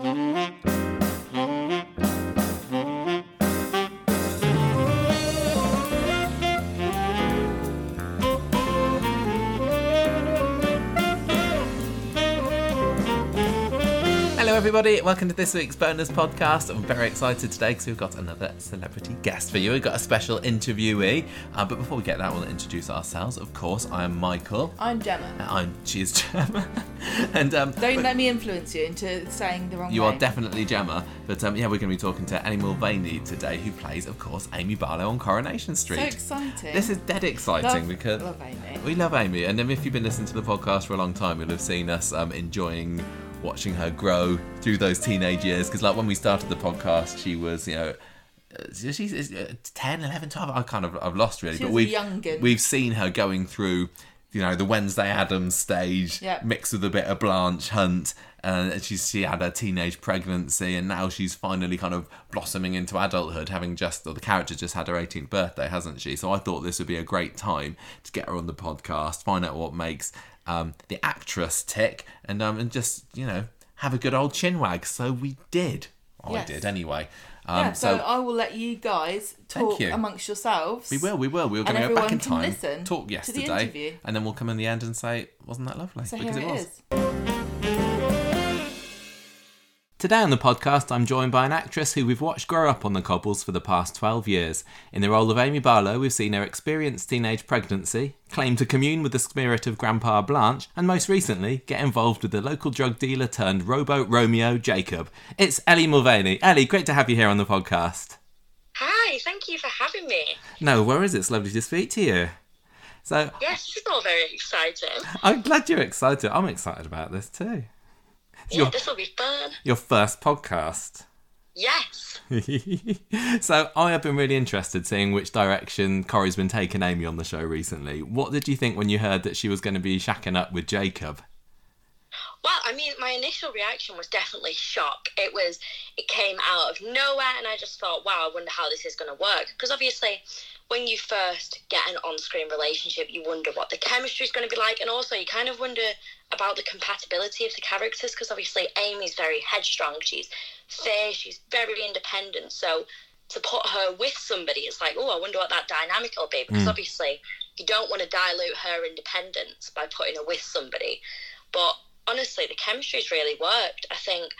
Hello, everybody. Welcome to this week's bonus podcast. I'm very excited today because we've got another celebrity guest for you. We've got a special interviewee. Uh, but before we get that, we'll introduce ourselves. Of course, I am Michael. I'm Gemma. I'm she is Gemma, and um, Don't let me influence you into saying the wrong you name. are definitely Gemma. But um, yeah, we're going to be talking to Ellie Mulvaney today, who plays, of course, Amy Barlow on Coronation Street. so exciting. This is dead exciting love, because love Amy. we love Amy, and um, if you've been listening to the podcast for a long time, you'll have seen us um, enjoying watching her grow through those teenage years. Because like when we started the podcast, she was you know. uh, She's uh, 10, 11, 12. I kind of I've lost really, She but we've young'un. we've seen her going through, you know, the Wednesday Addams stage, Yep. mixed with a bit of Blanche Hunt, and she's she had her teenage pregnancy, and now she's finally kind of blossoming into adulthood, having just or the character just had her 18th birthday, hasn't she? So I thought this would be a great time to get her on the podcast, find out what makes um, the actress tick, and um, and just you know have a good old chinwag. So we did. I Yes. did anyway. Um, yeah, so, so I will let you guys talk you. amongst yourselves. we will, we will. We were going to go back in time, listen talk to the yesterday, interview. and then we'll come in the end and say, "Wasn't that lovely?" So because here it it was. is. Today on the podcast, I'm joined by an actress who we've watched grow up on the cobbles for the past 12 years. In the role of Amy Barlow, we've seen her experience teenage pregnancy, claim to commune with the spirit of Grandpa Blanche, and most recently, get involved with the local drug dealer turned rowboat Romeo Jacob. It's Ellie Mulvaney. Ellie, great to have you here on the podcast. Hi, thank you for having me. No worries, it's lovely to speak to you. So, Yes, this is all very exciting. I'm glad you're excited. I'm excited about this too. Yeah, your, this will be fun. your first podcast. Yes. so I have been really interested seeing which direction Corrie's been taking Amy on the show recently. What did you think when you heard that she was going to be shacking up with Jacob? Well, I mean, my initial reaction was definitely shock. It was, it came out of nowhere, and I just thought, wow, I wonder how this is going to work. Because obviously, when you first get an on screen relationship, you wonder what the chemistry is going to be like, and also you kind of wonder about the compatibility of the characters. Because obviously, Amy's very headstrong, she's fair, she's very independent. So to put her with somebody, it's like, oh, I wonder what that dynamic will be. Because hmm. obviously, you don't want to dilute her independence by putting her with somebody. But honestly, the chemistry's really worked. I think.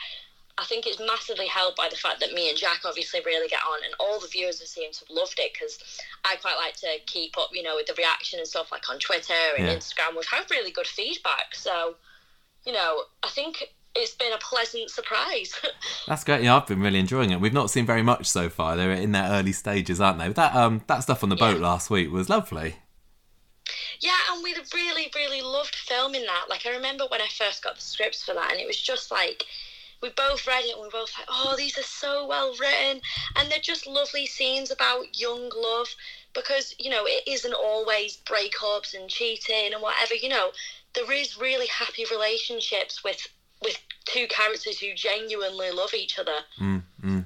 I think it's massively helped by the fact that me and Jack obviously really get on, and all the viewers have seemed to have loved it because I quite like to keep up, you know, with the reaction and stuff like on Twitter and Yeah. Instagram. We've had really good feedback, so you know, I think it's been a pleasant surprise. That's great. Yeah, I've been really enjoying it. We've not seen very much so far. They're in their early stages, aren't they? But that um that stuff on the boat Yeah. last week was lovely. Yeah, and we really, really loved filming that. Like, I remember when I first got the scripts for that, and it was just like, we both read it and we were both like, oh, these are so well written. And they're just lovely scenes about young love because, you know, it isn't always breakups and cheating and whatever. You know, there is really happy relationships with with two characters who genuinely love each other. Mm, mm.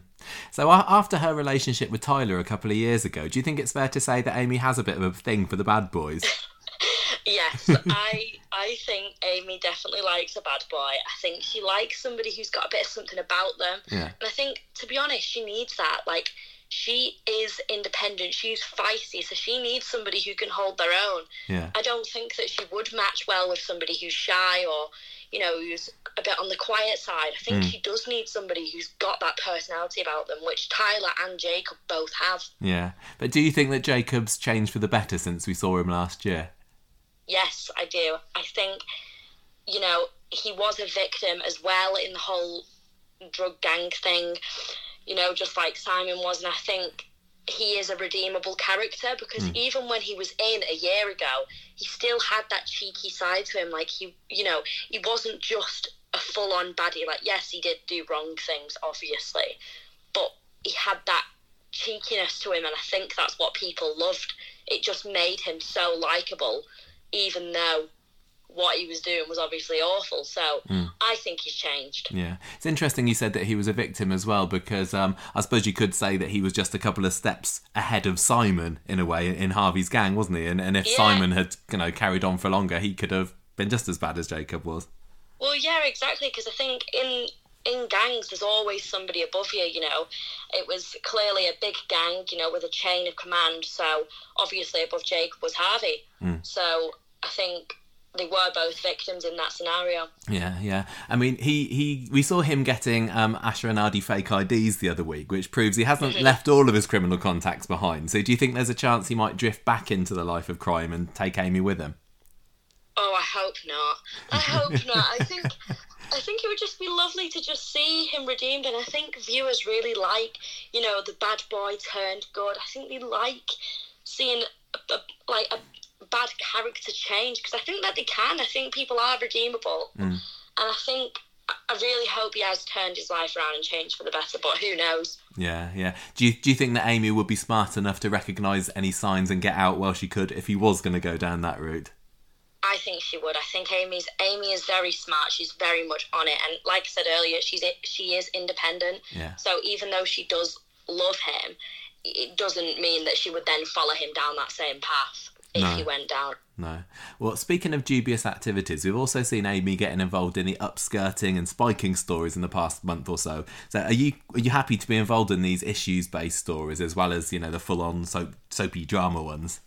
So after her relationship with Tyler a couple of years ago, do you think it's fair to say that Amy has a bit of a thing for the bad boys? Yes, I I think Amy definitely likes a bad boy. I think she likes somebody who's got a bit of something about them. Yeah. And I think, to be honest, she needs that. Like, she is independent. She's feisty, so she needs somebody who can hold their own. Yeah. I don't think that she would match well with somebody who's shy or, you know, who's a bit on the quiet side. I think mm. she does need somebody who's got that personality about them, which Tyler and Jacob both have. Yeah. But do you think that Jacob's changed for the better since we saw him last year? Yes, I do. I think, you know, he was a victim as well in the whole drug gang thing, you know, just like Simon was. And I think he is a redeemable character because hmm. even when he was in a year ago, he still had that cheeky side to him. Like, he, you know, he wasn't just a full on baddie. Like, yes, he did do wrong things, obviously, but he had that cheekiness to him. And I think that's what people loved. It just made him so likable even though what he was doing was obviously awful. So I think he's changed. Yeah, it's interesting you said that he was a victim as well because um, I suppose you could say that he was just a couple of steps ahead of Simon in a way in Harvey's gang, wasn't he? And, and if Yeah. Simon had you know carried on for longer, he could have been just as bad as Jacob was. Well, yeah, exactly. Because I think in in gangs, there's always somebody above you. You know, it was clearly a big gang. You know, with a chain of command. So obviously above Jacob was Harvey. So I think they were both victims in that scenario. Yeah, yeah. I mean, he, he we saw him getting um, Asha and Aadi fake IDs the other week, which proves he hasn't left all of his criminal contacts behind. So, do you think there's a chance he might drift back into the life of crime and take Amy with him? Oh, I hope not. I hope not. I think think it would just be lovely to just see him redeemed, and I think viewers really like, you know, the bad boy turned good. I think they like seeing a, a, like a bad character change because I think that they can. I think people are redeemable, hmm. and I think I really hope he has turned his life around and changed for the better. But who knows? Yeah, yeah. Do you do you think that Amy would be smart enough to recognise any signs and get out while she could if he was going to go down that route? I think she would. I think Amy's Amy is very smart. She's very much on it, and like I said earlier, she's she is independent. Yeah. So even though she does love him, it doesn't mean that she would then follow him down that same path if No. he went down. No. Well, speaking of dubious activities, we've also seen Amy getting involved in the upskirting and spiking stories in the past month or so. So, are you are you happy to be involved in these issues based stories as well as you know the full on soap, soapy drama ones?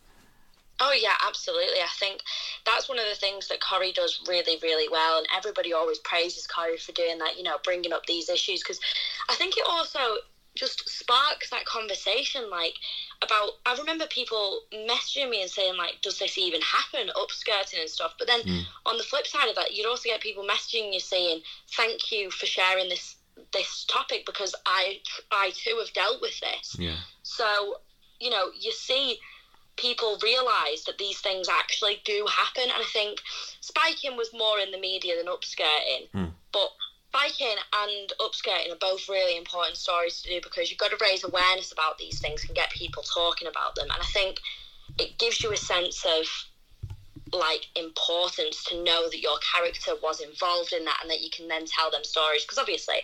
Oh yeah, absolutely. I think that's one of the things that Corrie does really, really well, and everybody always praises Corrie for doing that. You know, bringing up these issues because I think it also just sparks that conversation, like about. I remember people messaging me and saying like, "Does this even happen?" Upskirting and stuff. But then mm. on the flip side of that, you'd also get people messaging you saying, "Thank you for sharing this this topic because I I too have dealt with this." Yeah. So, you know, you see people realise that these things actually do happen. And I think spiking was more in the media than upskirting. Hmm. But spiking and upskirting are both really important stories to do because you've got to raise awareness about these things and get people talking about them. And I think it gives you a sense of like importance to know that your character was involved in that and that you can then tell them stories because obviously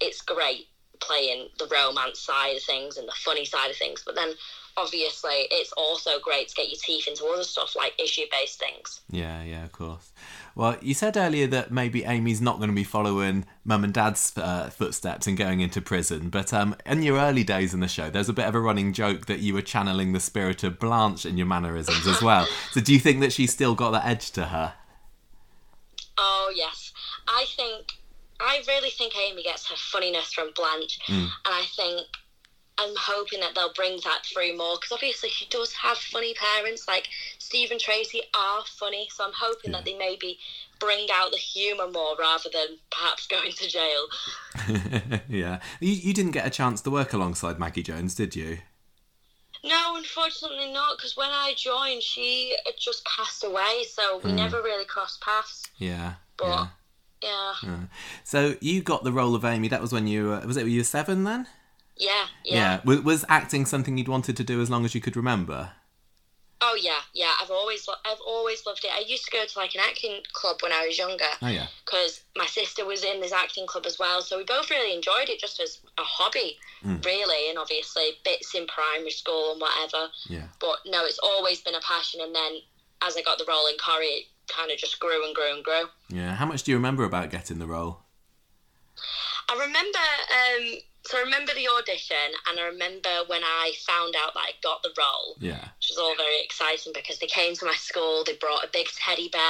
it's great playing the romance side of things and the funny side of things but then obviously it's also great to get your teeth into other stuff like issue based things Yeah, yeah, of course. Well, you said earlier that maybe Amy's not going to be following mum and dad's uh, footsteps and going into prison, but um, in your early days in the show, there's a bit of a running joke that you were channeling the spirit of Blanche in your mannerisms as well. so, do you think that she's still got that edge to her? oh yes i think i really think amy gets her funniness from blanche and i think i'm hoping that they'll bring that through more because obviously she does have funny parents like steve and tracy are funny so i'm hoping that they maybe bring out the humour more rather than perhaps going to jail yeah. You, you didn't get a chance to work alongside Maggie Jones, did you? No, unfortunately not, because when I joined, she had just passed away, so we hmm. never really crossed paths. Yeah. But yeah. yeah, So you got the role of Amy. That was when you were, was it when you were seven then? Yeah, yeah. Was, was acting something you'd wanted to do as long as you could remember? Oh yeah, yeah. I've always, lo- I've always loved it. I used to go to like an acting club when I was younger. Oh yeah. because my sister was in this acting club as well. So we both really enjoyed it just as a hobby, really, and obviously bits in primary school and whatever. Yeah. But no, it's always been a passion. And then as I got the role in Corrie, it kind of just grew and grew and grew. Yeah. How much do you remember about getting the role? I remember, um, so I remember the audition, and I remember when I found out that I got the role. Yeah. Which was all very exciting because they came to my school, they brought a big teddy bear.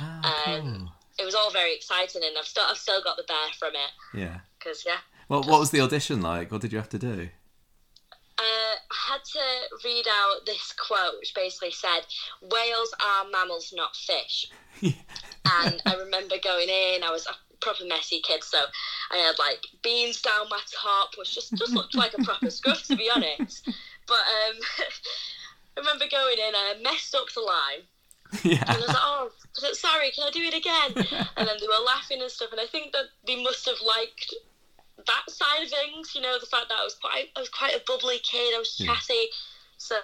Ah, Um, cool. It was all very exciting, and I've still, I've still got the bear from it. Yeah. Because, yeah. Well, what was the audition like? What did you have to do? uh, I had to read out this quote, which basically said, "Whales are mammals, not fish." and I remember going in. I was proper messy kid, so I had like beans down my top, which just just looked like a proper scruff, to be honest. But um, I remember going in and I messed up the line. yeah. And I was like, oh, sorry, can I do it again? And then they were laughing and stuff. And I think that they must have liked that side of things. You know, the fact that I was quite, I was quite a bubbly kid. I was chatty. So,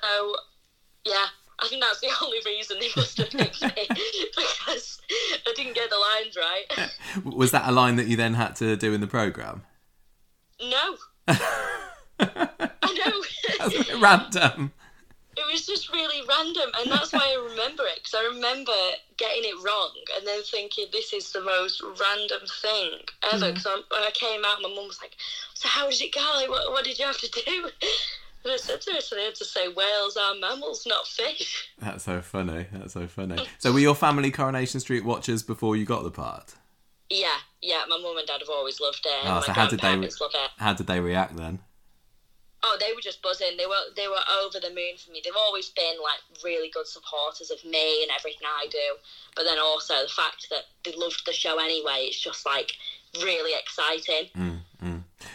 yeah, I think that's the only reason they must have picked me because I didn't get the lines right. Was that a line that you then had to do in the program? No, I know. That's a bit random. it was just really random, and that's why I remember it because I remember getting it wrong and then thinking this is the most random thing ever. Mm. Because when I came out, my mum was like, "So how did it go? Like, what, what did you have to do?" And I said to her, "So they had to say whales are mammals, not fish." That's so funny. That's so funny. So were your family Coronation Street watchers before you got the part? Yeah, yeah. My mum and dad have always loved it. Oh, my so how did they- it. How did they react then? Oh, they were just buzzing. They were they were over the moon for me. They've always been like really good supporters of me and everything I do. But then also the fact that they loved the show anyway, it's just like really exciting. Mm.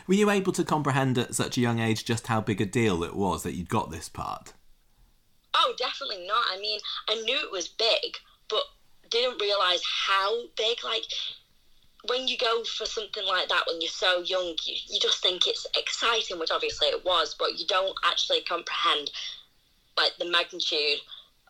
Were you able to comprehend at such a young age just how big a deal it was that you'd got this part? Oh, definitely not. I mean, I knew it was big, but didn't realize how big. Like when you go for something like that when you're so young, you, you just think it's exciting, which obviously it was, but you don't actually comprehend like the magnitude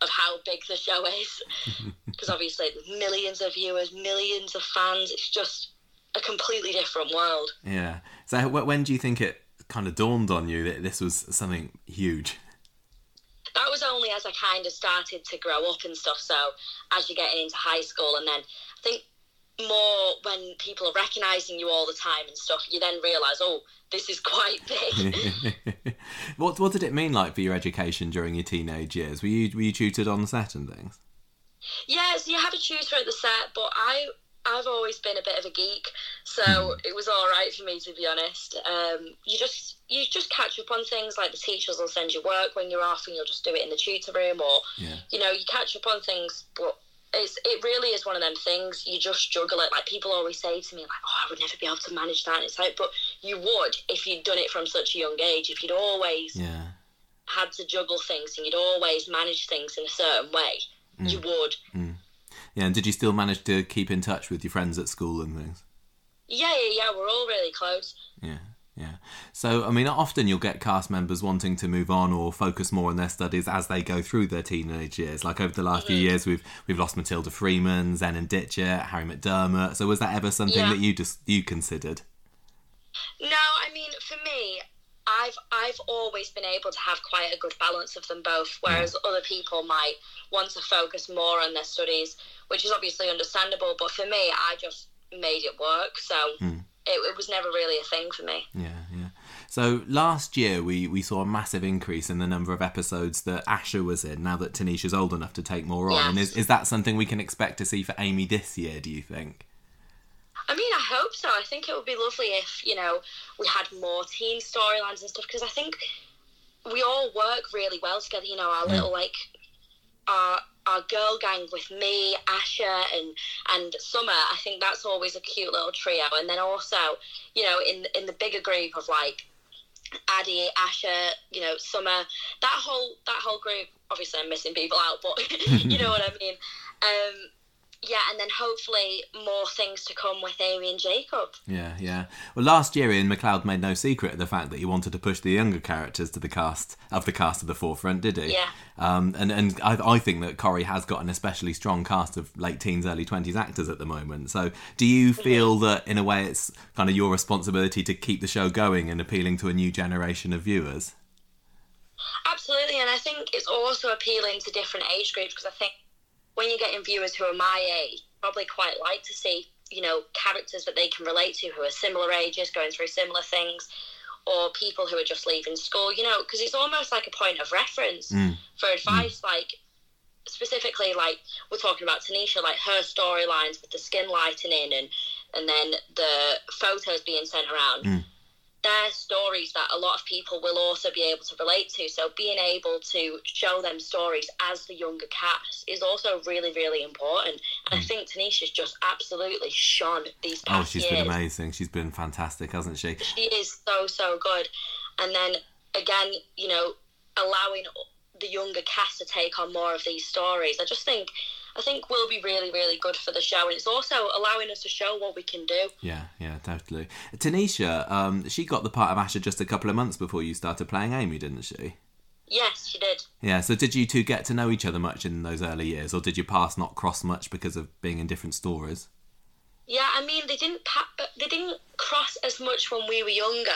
of how big the show is. Because obviously, millions of viewers, millions of fans. It's just a completely different world. Yeah. So when do you think it kind of dawned on you that this was something huge? that was only as I kind of started to grow up and stuff. So as you're getting into high school, and then I think more when people are recognizing you all the time and stuff, you then realize, oh, this is quite big. what What did it mean like for your education during your teenage years? Were you Were you tutored on set and things? yeah, so you have a tutor at the set, but I. I've always been a bit of a geek, so hmm. it was all right for me to be honest. Um, you just you just catch up on things like the teachers will send you work when you're off, and you'll just do it in the tutor room, or Yeah. you know you catch up on things, but it's it really is one of them things you just juggle it. Like people always say to me, like, "Oh, I would never be able to manage that." And it's like, but you would if you'd done it from such a young age. If you'd always Yeah. had to juggle things and you'd always manage things in a certain way, you mm. would. Mm. Yeah. And did you still manage to keep in touch with your friends at school and things? Yeah, yeah, yeah. We're all really close. Yeah, yeah. So, I mean, often you'll get cast members wanting to move on or focus more on their studies as they go through their teenage years. Like over the last few mm-hmm. years, we've we've lost Matilda Freeman, Zennon Ditchett, Harry McDermott. So, was that ever something Yeah. that you just you considered? No, I mean for me, I've I've always been able to have quite a good balance of them both, mm. whereas other people might want to focus more on their studies, which is obviously understandable. But for me, I just made it work, so mm. it, it was never really a thing for me. Yeah, yeah. So last year we, we saw a massive increase in the number of episodes that Asha was in. Now that Tanisha's old enough to take more on, and is is that something we can expect to see for Amy this year? Do you think? I mean, I hope so. I think it would be lovely if you know we had more teen storylines and stuff because I think we all work really well together. You know, our little like our our girl gang with me, Asha, and and Summer. I think that's always a cute little trio. And then also, you know, in in the bigger group of like Aadi, Asha, you know, Summer, that whole that whole group. Obviously, I'm missing people out, but you know what I mean. Yeah, and then hopefully more things to come with Amy and Jacob. Yeah, yeah. Well, last year Iain MacLeod made no secret of the fact that he wanted to push the younger characters to the cast of the cast to the forefront, did he? Yeah. Um, and and I, I think that Corrie has got an especially strong cast of late teens, early twenties actors at the moment. So, do you feel that in a way it's kind of your responsibility to keep the show going and appealing to a new generation of viewers? Absolutely, and I think it's also appealing to different age groups because I think when you're getting viewers who are my age, probably quite like to see you know characters that they can relate to who are similar ages, going through similar things, or people who are just leaving school. You know, because it's almost like a point of reference mm. for advice, like. Specifically, like we're talking about Tanisha, like her storylines with the skin lightening and and then the photos being sent around mm. They're stories that a lot of people will also be able to relate to. So being able to show them stories as the younger cast is also really, really important. And I mm. think Tanisha's just absolutely shone these past Oh, past she's years. been amazing. She's been fantastic, hasn't she? She is so, so good. And then again, you know, allowing the younger cast to take on more of these stories. I just think I think will be really, really good for the show, and it's also allowing us to show what we can do. Yeah, yeah, totally. Tanisha, um, she got the part of Asha just a couple of months before you started playing Amy, didn't she? Yes, she did. Yeah, so did you two get to know each other much in those early years, or did your paths not cross much because of being in different stories? Yeah, I mean they didn't pa- uh, they didn't cross as much when we were younger.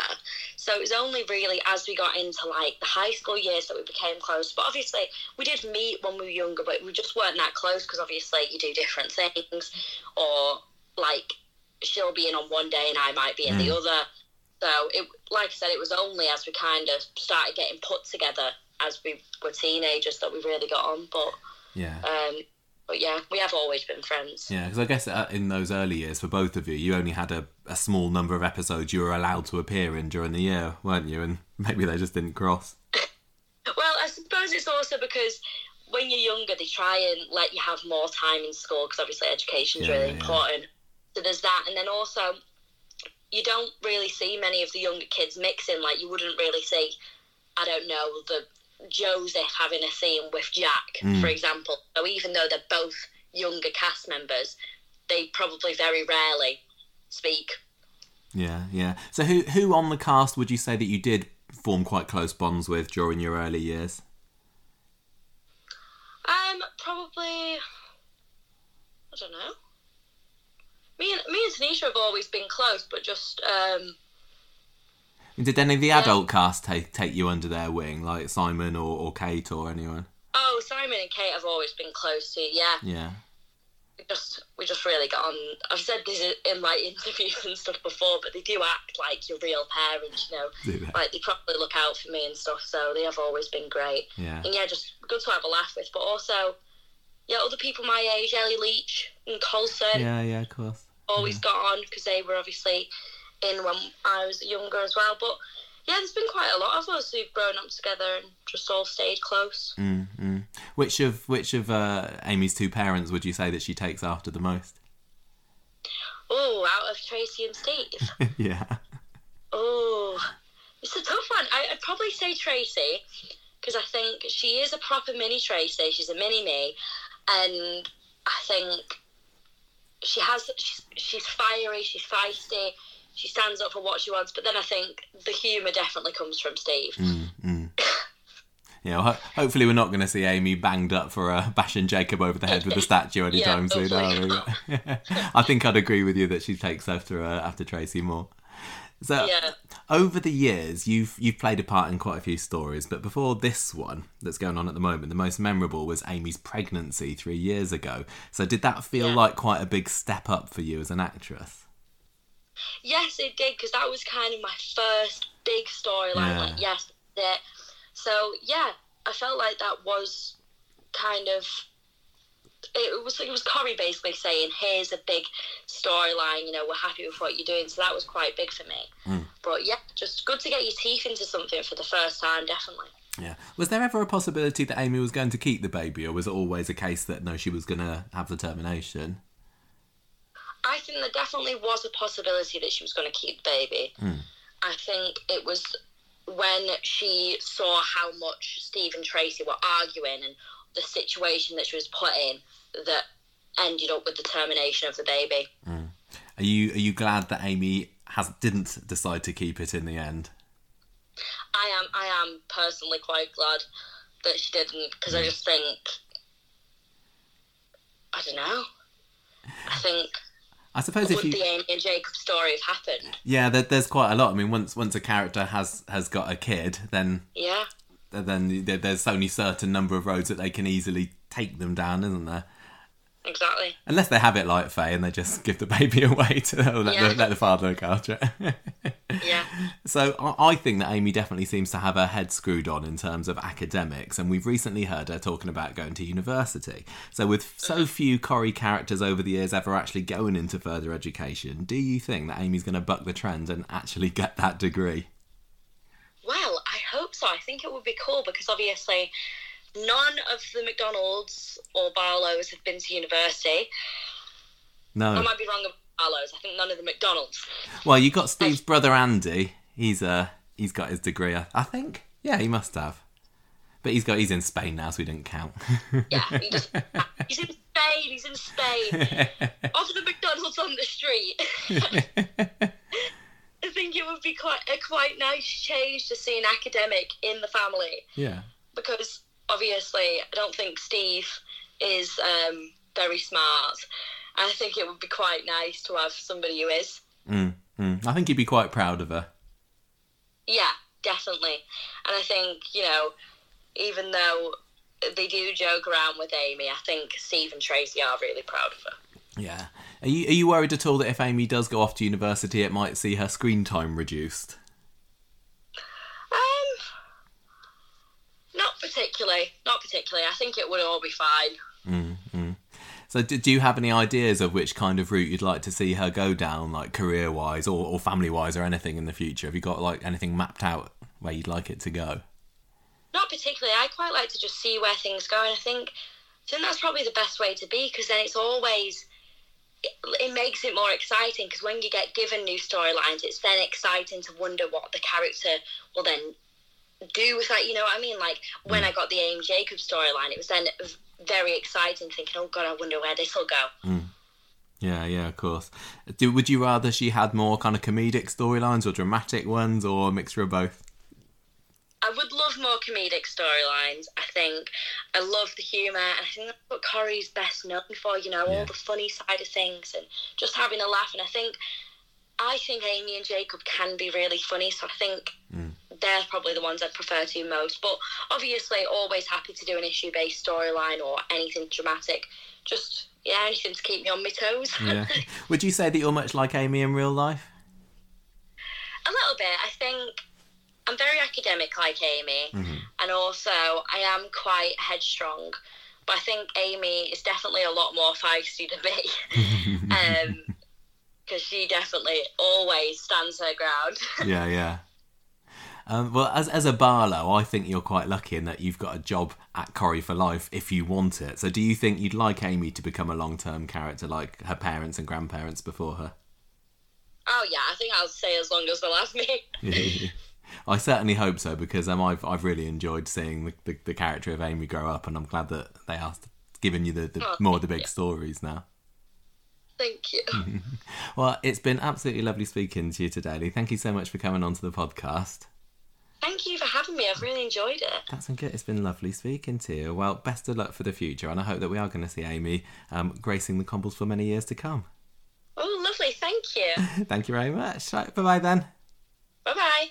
So it was only really as we got into like the high school years that we became close. But obviously, we did meet when we were younger, but we just weren't that close because obviously you do different things, or like she'll be in on one day and I might be in the other. So it, like I said, it was only as we kind of started getting put together as we were teenagers that we really got on. But Yeah. um, but yeah, we have always been friends. Yeah, because I guess uh, in those early years, for both of you, you only had a, a small number of episodes you were allowed to appear in during the year, weren't you? And maybe they just didn't cross. Well, I suppose it's also because when you're younger, they try and let you have more time in school because obviously education's Yeah, really yeah. important. So there's that, and then also you don't really see many of the younger kids mixing. Like you wouldn't really see, I don't know, the Joseph having a scene with Jack, Mm. for example. So even though they're both younger cast members, they probably very rarely speak. Yeah, yeah. So who who on the cast would you say that you did form quite close bonds with during your early years? Um, probably. I don't know. Me and me and Tanisha have always been close, but just um, Did any of the adult cast take take you under their wing, like Simon or, or Kate or anyone? oh, Simon and Kate have always been close to. Yeah, Yeah. we just we just really got on. I've said this in like interviews and stuff before, but they do act like your real parents. You know, like they probably look out for me and stuff. So they have always been great. Yeah. And yeah, just good to have a laugh with, but also. Yeah, other people my age, Ellie Leach and Colson, Yeah, yeah, of course. always got on because they were obviously in when I was younger as well. But yeah, there's been quite a lot of us who've grown up together and just all stayed close. Mm, mm. Which of which of uh, Amy's two parents would you say that she takes after the most? Oh, out of Tracy and Steve. yeah. oh, it's a tough one. I, I'd probably say Tracy because I think she is a proper mini Tracy. She's a mini me, and I think she has. She's, she's fiery. She's feisty. She stands up for what she wants. But then I think the humour definitely comes from Steve. Mm, mm. Yeah, well, hopefully we're not going to see Amy banged up for uh, bashing Jacob over the head with a statue anytime Yeah, soon. Are we? I think I'd agree with you that she takes after uh, after Tracy more. So Yeah. over the years, you've you've played a part in quite a few stories, but before this one that's going on at the moment, the most memorable was Amy's pregnancy three years ago. So did that feel Yeah. like quite a big step up for you as an actress? Yes, it did because that was kind of my first big storyline. Yeah. Like, yes, that. So yeah, I felt like that was kind of. It was it was Corrie basically saying, "Here's a big storyline. You know, we're happy with what you're doing." So that was quite big for me. Mm. But yeah, just good to get your teeth into something for the first time, definitely. Yeah. Was there ever a possibility that Amy was going to keep the baby, or was it always a case that no, she was going to have the termination? I think there definitely was a possibility that she was going to keep the baby. Mm. I think it was when she saw how much Steve and Tracy were arguing and the situation that she was put in that ended up with the termination of the baby. Are you are you glad that Amy has didn't decide to keep it in the end? I am I am personally quite glad that she didn't because I just think I don't know. I think I suppose if you the Amy and Jacob story have happened? yeah, there, there's quite a lot. I mean, once once a character has has got a kid, then Yeah. then there's only certain number of roads that they can easily take them down, isn't there? Exactly. Unless they have it like Faye and they just give the baby away to let, Yeah. the, let the father look after it. Yeah. So I I think that Amy definitely seems to have her head screwed on in terms of academics, and we've recently heard her talking about going to university. So with so mm-hmm. few Corrie characters over the years ever actually going into further education, do you think that Amy's going to buck the trend and actually get that degree? Well, I hope so. I think it would be cool because obviously none of the McDonald's or Barlow's have been to university. No. I might be wrong about Barlow's. I think none of the McDonald's. Well, you got Steve's brother Andy. He's uh he's got his degree. I, I think. Yeah, he must have. But he's got he's in Spain now, so he didn't count. Yeah, he just, he's in Spain. He's in Spain. Off the McDonald's on the street. I think it would be quite a quite nice change to see an academic in the family yeah. because obviously I don't think Steve is um, very smart. I think it would be quite nice to have somebody who is. Mm, mm. I think he'd be quite proud of her. Yeah, definitely. And I think, you know, even though they do joke around with Amy, I think Steve and Tracy are really proud of her. Yeah. Are you, are you worried at all that if Amy does go off to university, it might see her screen time reduced? Um, not particularly. Not particularly. I think it would all be fine. Mm-hmm. So, do, do you have any ideas of which kind of route you'd like to see her go down, like career wise or, or family wise or anything in the future? Have you got like anything mapped out where you'd like it to go? Not particularly. I quite like to just see where things go, and I think I think that's probably the best way to be because then it's always it, it makes it more exciting because when you get given new storylines, it's then exciting to wonder what the character will then do with that. You know what I mean? Like when mm. I got the Amy Jacobs storyline, it was then very exciting, thinking, "Oh God, I wonder where this will go." Mm. Yeah, yeah, of course. Do, would you rather she had more kind of comedic storylines or dramatic ones or a mixture of both? I would love more comedic storylines. I think I love the humour, and I think that's what Corrie's best known for. You know, Yeah. all the funny side of things and just having a laugh. And I think, I think Amy and Jacob can be really funny. So I think mm. They're probably the ones I prefer to most. But obviously, always happy to do an issue-based storyline or anything dramatic. Just yeah, anything to keep me on my toes. Yeah. would you say that you're much like Amy in real life? A little bit. I think I'm very academic like Amy, mm-hmm. and also I am quite headstrong. But I think Amy is definitely a lot more feisty than me, um, because she definitely always stands her ground. yeah, yeah. Um, well, as as a Barlow, I think you're quite lucky in that you've got a job at Corrie for life if you want it. So, do you think you'd like Amy to become a long term character like her parents and grandparents before her? oh yeah, I think I'll stay as long as they'll have me. I certainly hope so because um, I've I've really enjoyed seeing the, the, the character of Amy grow up, and I'm glad that they are giving you the, the Oh, more of the big you. stories now. Thank you. Well, it's been absolutely lovely speaking to you today, Lee. Thank you so much for coming onto the podcast. Thank you for having me. I've really enjoyed it. That's been good. It's been lovely speaking to you. Well, best of luck for the future, and I hope that we are going to see Amy um, gracing the cobbles for many years to come. Oh, lovely. Thank you. Thank you very much. Right, bye bye then. bye bye.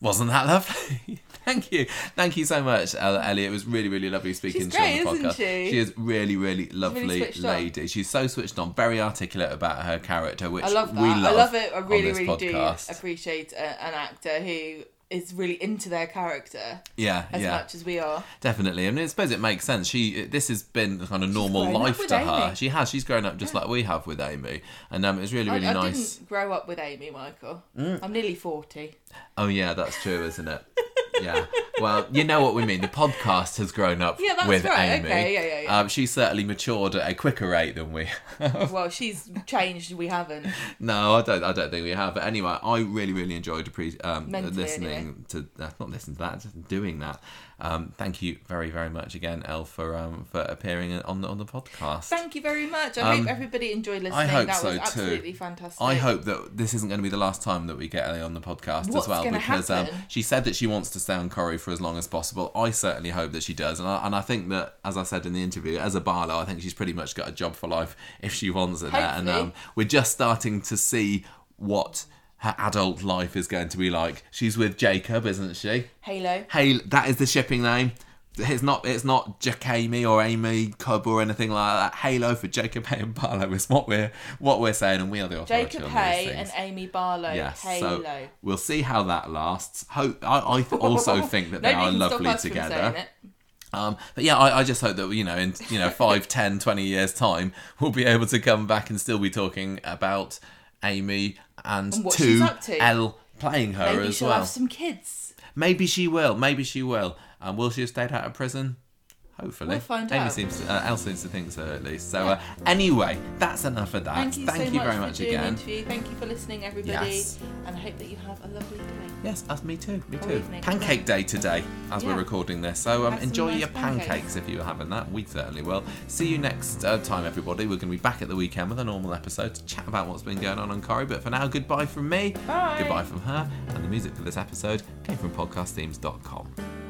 Wasn't that lovely? Thank you. Thank you so much, El- Ellie. It was really, really lovely speaking She's to you on the great, isn't podcast. she? She is really, really lovely on. lady. She's so switched on, very articulate about her character, which I love that. we I love. love it. I really, really podcast. do appreciate a, an actor who is really into their character Yeah, as yeah. much as we are. Definitely, I mean, I suppose it makes sense. She, this has been kind of normal life to her. Amy. She has. She's grown up just like we have with Amy, and um, it's really, really I, I nice. didn't grow up with Amy, Michael. Mm. I'm nearly 40. Oh yeah, that's true, isn't it? yeah. Well, you know what we mean. The podcast has grown up Yeah, that's with right. Amy. Okay, yeah, yeah, yeah. Um, she's certainly matured at a quicker rate than we. have. well, she's changed. We haven't. no, I don't. I don't think we have. But anyway, I really, really enjoyed appre- um, Mentally, listening anyway. to uh, not listening to that, doing that. Um, thank you very, very much again, Elle, for um, for appearing on the on the podcast. Thank you very much. I Um, hope everybody enjoyed listening. I hope that so was too. absolutely fantastic. I hope that this isn't going to be the last time that we get Ellie on the podcast What's as well, because um, she said that she wants to stay on Corrie for as long as possible. I certainly hope that she does, and I, and I think that, as I said in the interview, as a Barlow, I think she's pretty much got a job for life if she wants it. And um, we're just starting to see what her adult life is going to be like. She's with Jacob, isn't she? Halo. Hey, that is the shipping name. It's not. It's not Jacamy or Amy Cub or anything like that. Halo for Jacob Hay and Barlow is what we're what we're saying, and we are the authority Jacob on Hay these and. Amy Barlow. Yes, Halo. so we'll see how that lasts. Hope I, I th- also think that they Nobody are can stop lovely us from saying together. it. Um, but yeah, I, I just hope that you know, in you know, 5, 10, 20 years time, we'll be able to come back and still be talking about Amy and, And two she's up to. Elle playing her Maybe as she'll well. have some kids. Maybe she will. Maybe she will. Um, will she have stayed out of prison? Hopefully. We'll find Amy out. seems to, uh, Elle seems to think so at least. So uh, anyway, that's enough of that. Thank you so much very much again. interview. Thank you for listening, everybody. Yes. And I hope that you have a lovely day. Yes, us, me too. Me Or too. evening. Pancake day today, as we're recording this. So um, enjoy nice your pancakes. pancakes. if you're having that. We certainly will. See you next uh, time, everybody. We're going to be back at the weekend with a normal episode to chat about what's been going on on Corrie. But for now, goodbye from me. Bye. Goodbye from her. And the music for this episode came from podcastthemes.com.